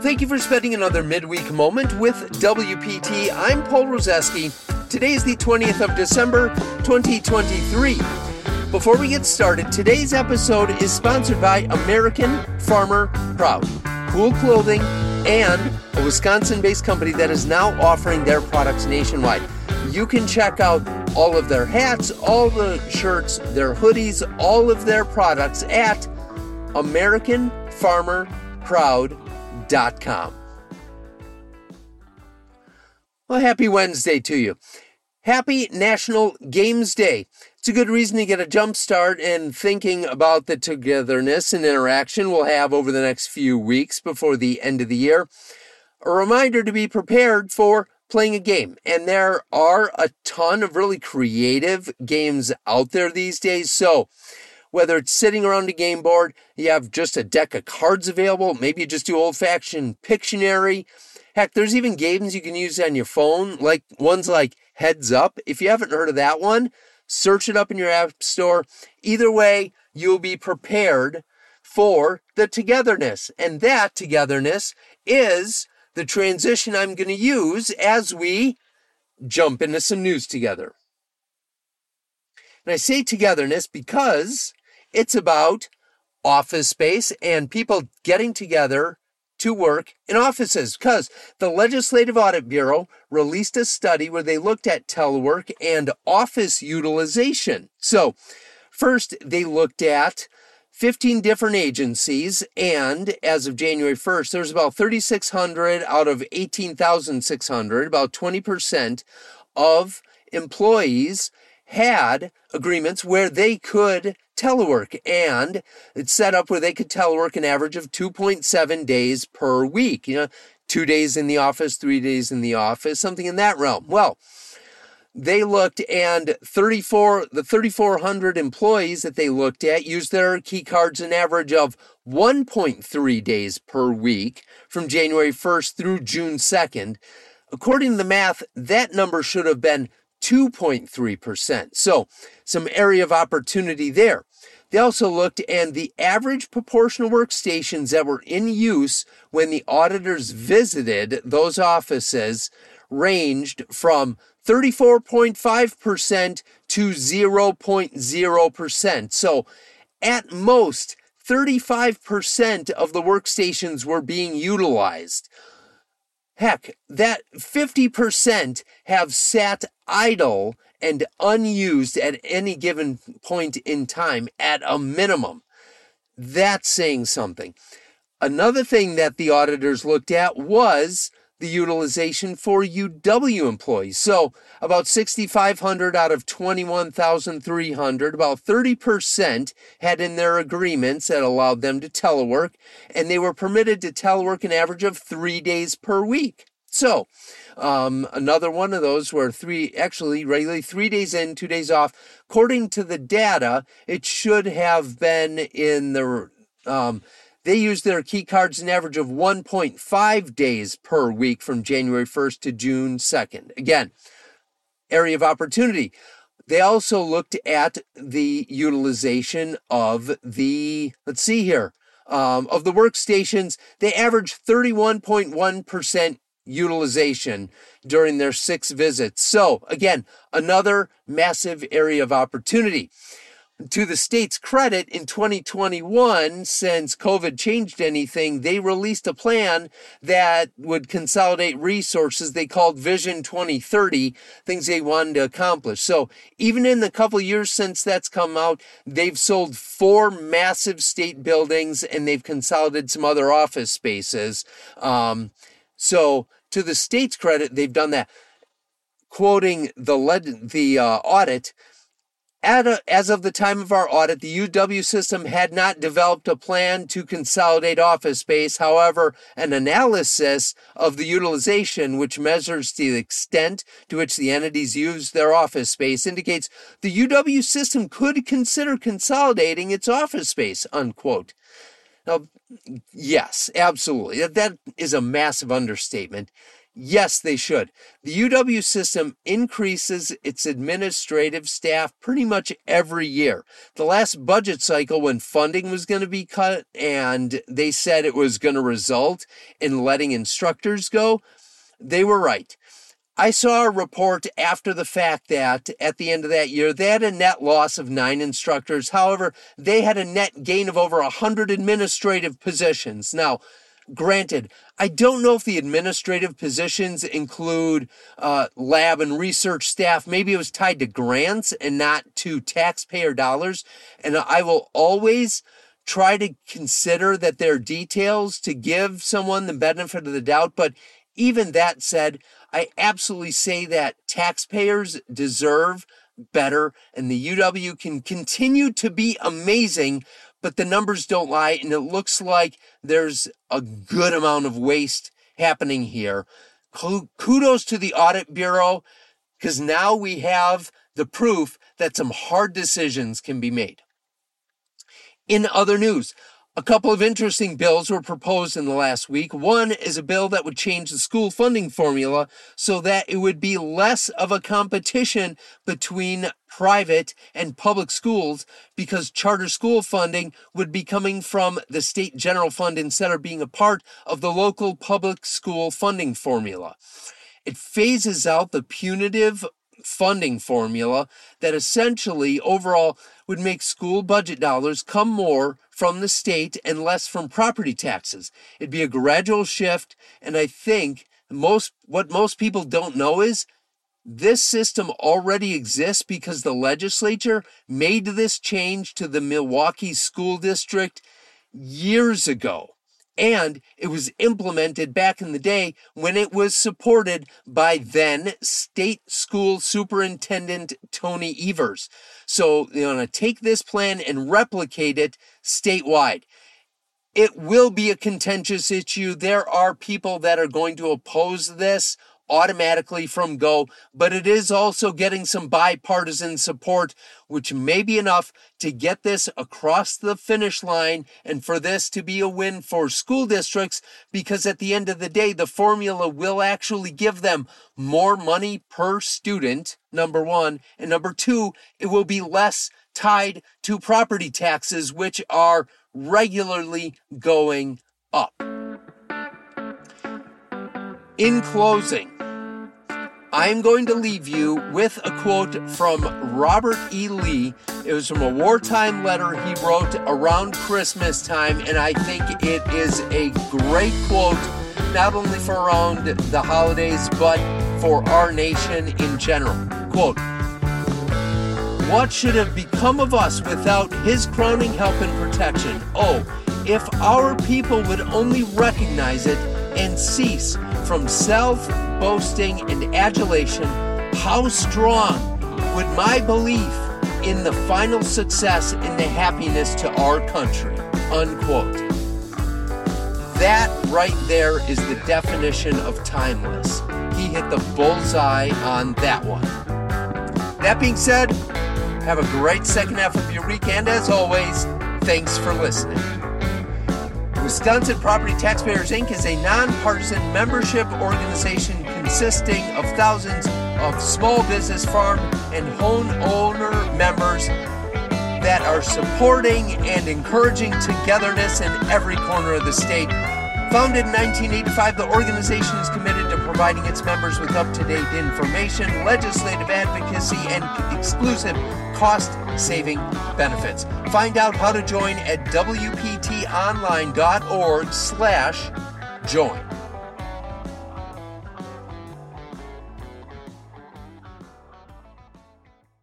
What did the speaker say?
Thank you for spending another midweek moment with WPT. I'm Paul Roseski. Today is the 20th of December, 2023. Before we get started, today's episode is sponsored by American Farmer Proud. Cool clothing and a Wisconsin based company that is now offering their products nationwide. You can check out all of their hats, all the shirts, their hoodies, all of their products at AmericanFarmerProud.com com. Well, happy Wednesday to you. Happy National Games Day. It's a good reason to get a jump start in thinking about the togetherness and interaction we'll have over the next few weeks before the end of the year. A reminder to be prepared for playing a game. And there are a ton of really creative games out there these days. So whether it's sitting around a game board, you have just a deck of cards available, maybe you just do old fashioned Pictionary. Heck, there's even games you can use on your phone, like ones like Heads Up. If you haven't heard of that one, search it up in your app store. Either way, you'll be prepared for the togetherness. And that togetherness is the transition I'm going to use as we jump into some news together. And I say togetherness because it's about office space and people getting together to work in offices because the Legislative Audit Bureau released a study where they looked at telework and office utilization. So, first, they looked at 15 different agencies, and as of January 1st, there's about 3,600 out of 18,600, about 20% of employees had agreements where they could telework and it's set up where they could telework an average of 2.7 days per week. You know, two days in the office, three days in the office, something in that realm. Well, they looked and 34 the 3400 employees that they looked at used their key cards an average of 1.3 days per week from January 1st through June 2nd. According to the math, that number should have been 2.3%. So, some area of opportunity there. They also looked and the average proportional workstations that were in use when the auditors visited those offices ranged from 34.5% to 0.0%. So, at most, 35% of the workstations were being utilized. Heck, that 50% have sat idle and unused at any given point in time at a minimum. That's saying something. Another thing that the auditors looked at was the utilization for UW employees. So, about 6,500 out of 21,300, about 30% had in their agreements that allowed them to telework, and they were permitted to telework an average of three days per week. So, um, another one of those were three, actually, regularly three days in, two days off. According to the data, it should have been in the um, they used their key cards an average of 1.5 days per week from January 1st to June 2nd. Again, area of opportunity. They also looked at the utilization of the, let's see here, um, of the workstations. They averaged 31.1% utilization during their six visits. So, again, another massive area of opportunity to the state's credit, in 2021, since COVID changed anything, they released a plan that would consolidate resources they called Vision 2030, things they wanted to accomplish. So even in the couple years since that's come out, they've sold four massive state buildings and they've consolidated some other office spaces. Um, so to the state's credit, they've done that. Quoting the led, the uh, audit, a, as of the time of our audit, the UW system had not developed a plan to consolidate office space. However, an analysis of the utilization, which measures the extent to which the entities use their office space, indicates the UW system could consider consolidating its office space, unquote. Now, yes, absolutely. That is a massive understatement. Yes, they should. The UW system increases its administrative staff pretty much every year. The last budget cycle, when funding was going to be cut and they said it was going to result in letting instructors go, they were right. I saw a report after the fact that at the end of that year, they had a net loss of nine instructors. However, they had a net gain of over 100 administrative positions. Now, Granted, I don't know if the administrative positions include uh, lab and research staff. Maybe it was tied to grants and not to taxpayer dollars. And I will always try to consider that there are details to give someone the benefit of the doubt. But even that said, I absolutely say that taxpayers deserve better and the UW can continue to be amazing but the numbers don't lie. And it looks like there's a good amount of waste happening here. Kudos to the Audit Bureau because now we have the proof that some hard decisions can be made. In other news, a couple of interesting bills were proposed in the last week. One is a bill that would change the school funding formula so that it would be less of a competition between private and public schools because charter school funding would be coming from the state general fund instead of being a part of the local public school funding formula. It phases out the punitive funding formula that essentially overall would make school budget dollars come more from the state and less from property taxes. It'd be a gradual shift, and I think most what most people don't know is this system already exists because the legislature made this change to the Milwaukee School District years ago. And it was implemented back in the day when it was supported by then state school superintendent Tony Evers. So you want to take this plan and replicate it statewide. It will be a contentious issue. There are people that are going to oppose this automatically from go, but it is also getting some bipartisan support, which may be enough to get this across the finish line and for this to be a win for school districts because at the end of the day, the formula will actually give them more money per student, number one, and number two, it will be less tied to property taxes, which are regularly going up. In closing, I'm going to leave you with a quote from Robert E. Lee. It was from a wartime letter he wrote around Christmas time, and I think it is a great quote, not only for around the holidays, but for our nation in general. Quote, What should have become of us without his crowning help and protection? Oh, if our people would only recognize it and cease from self boasting and adulation, how strong would my belief in the final success and the happiness to our country? Unquote. That right there is the definition of timeless. He hit the bullseye on that one. That being said, have a great second half of your week, and as always, thanks for listening. Wisconsin Property Taxpayers Inc. is a nonpartisan membership organization consisting of thousands of small business, farm, and home owner members that are supporting and encouraging togetherness in every corner of the state. Founded in 1985, the organization is committed providing its members with up to date information, legislative advocacy, and exclusive cost saving benefits. Find out how to join at wptonline.org slash join.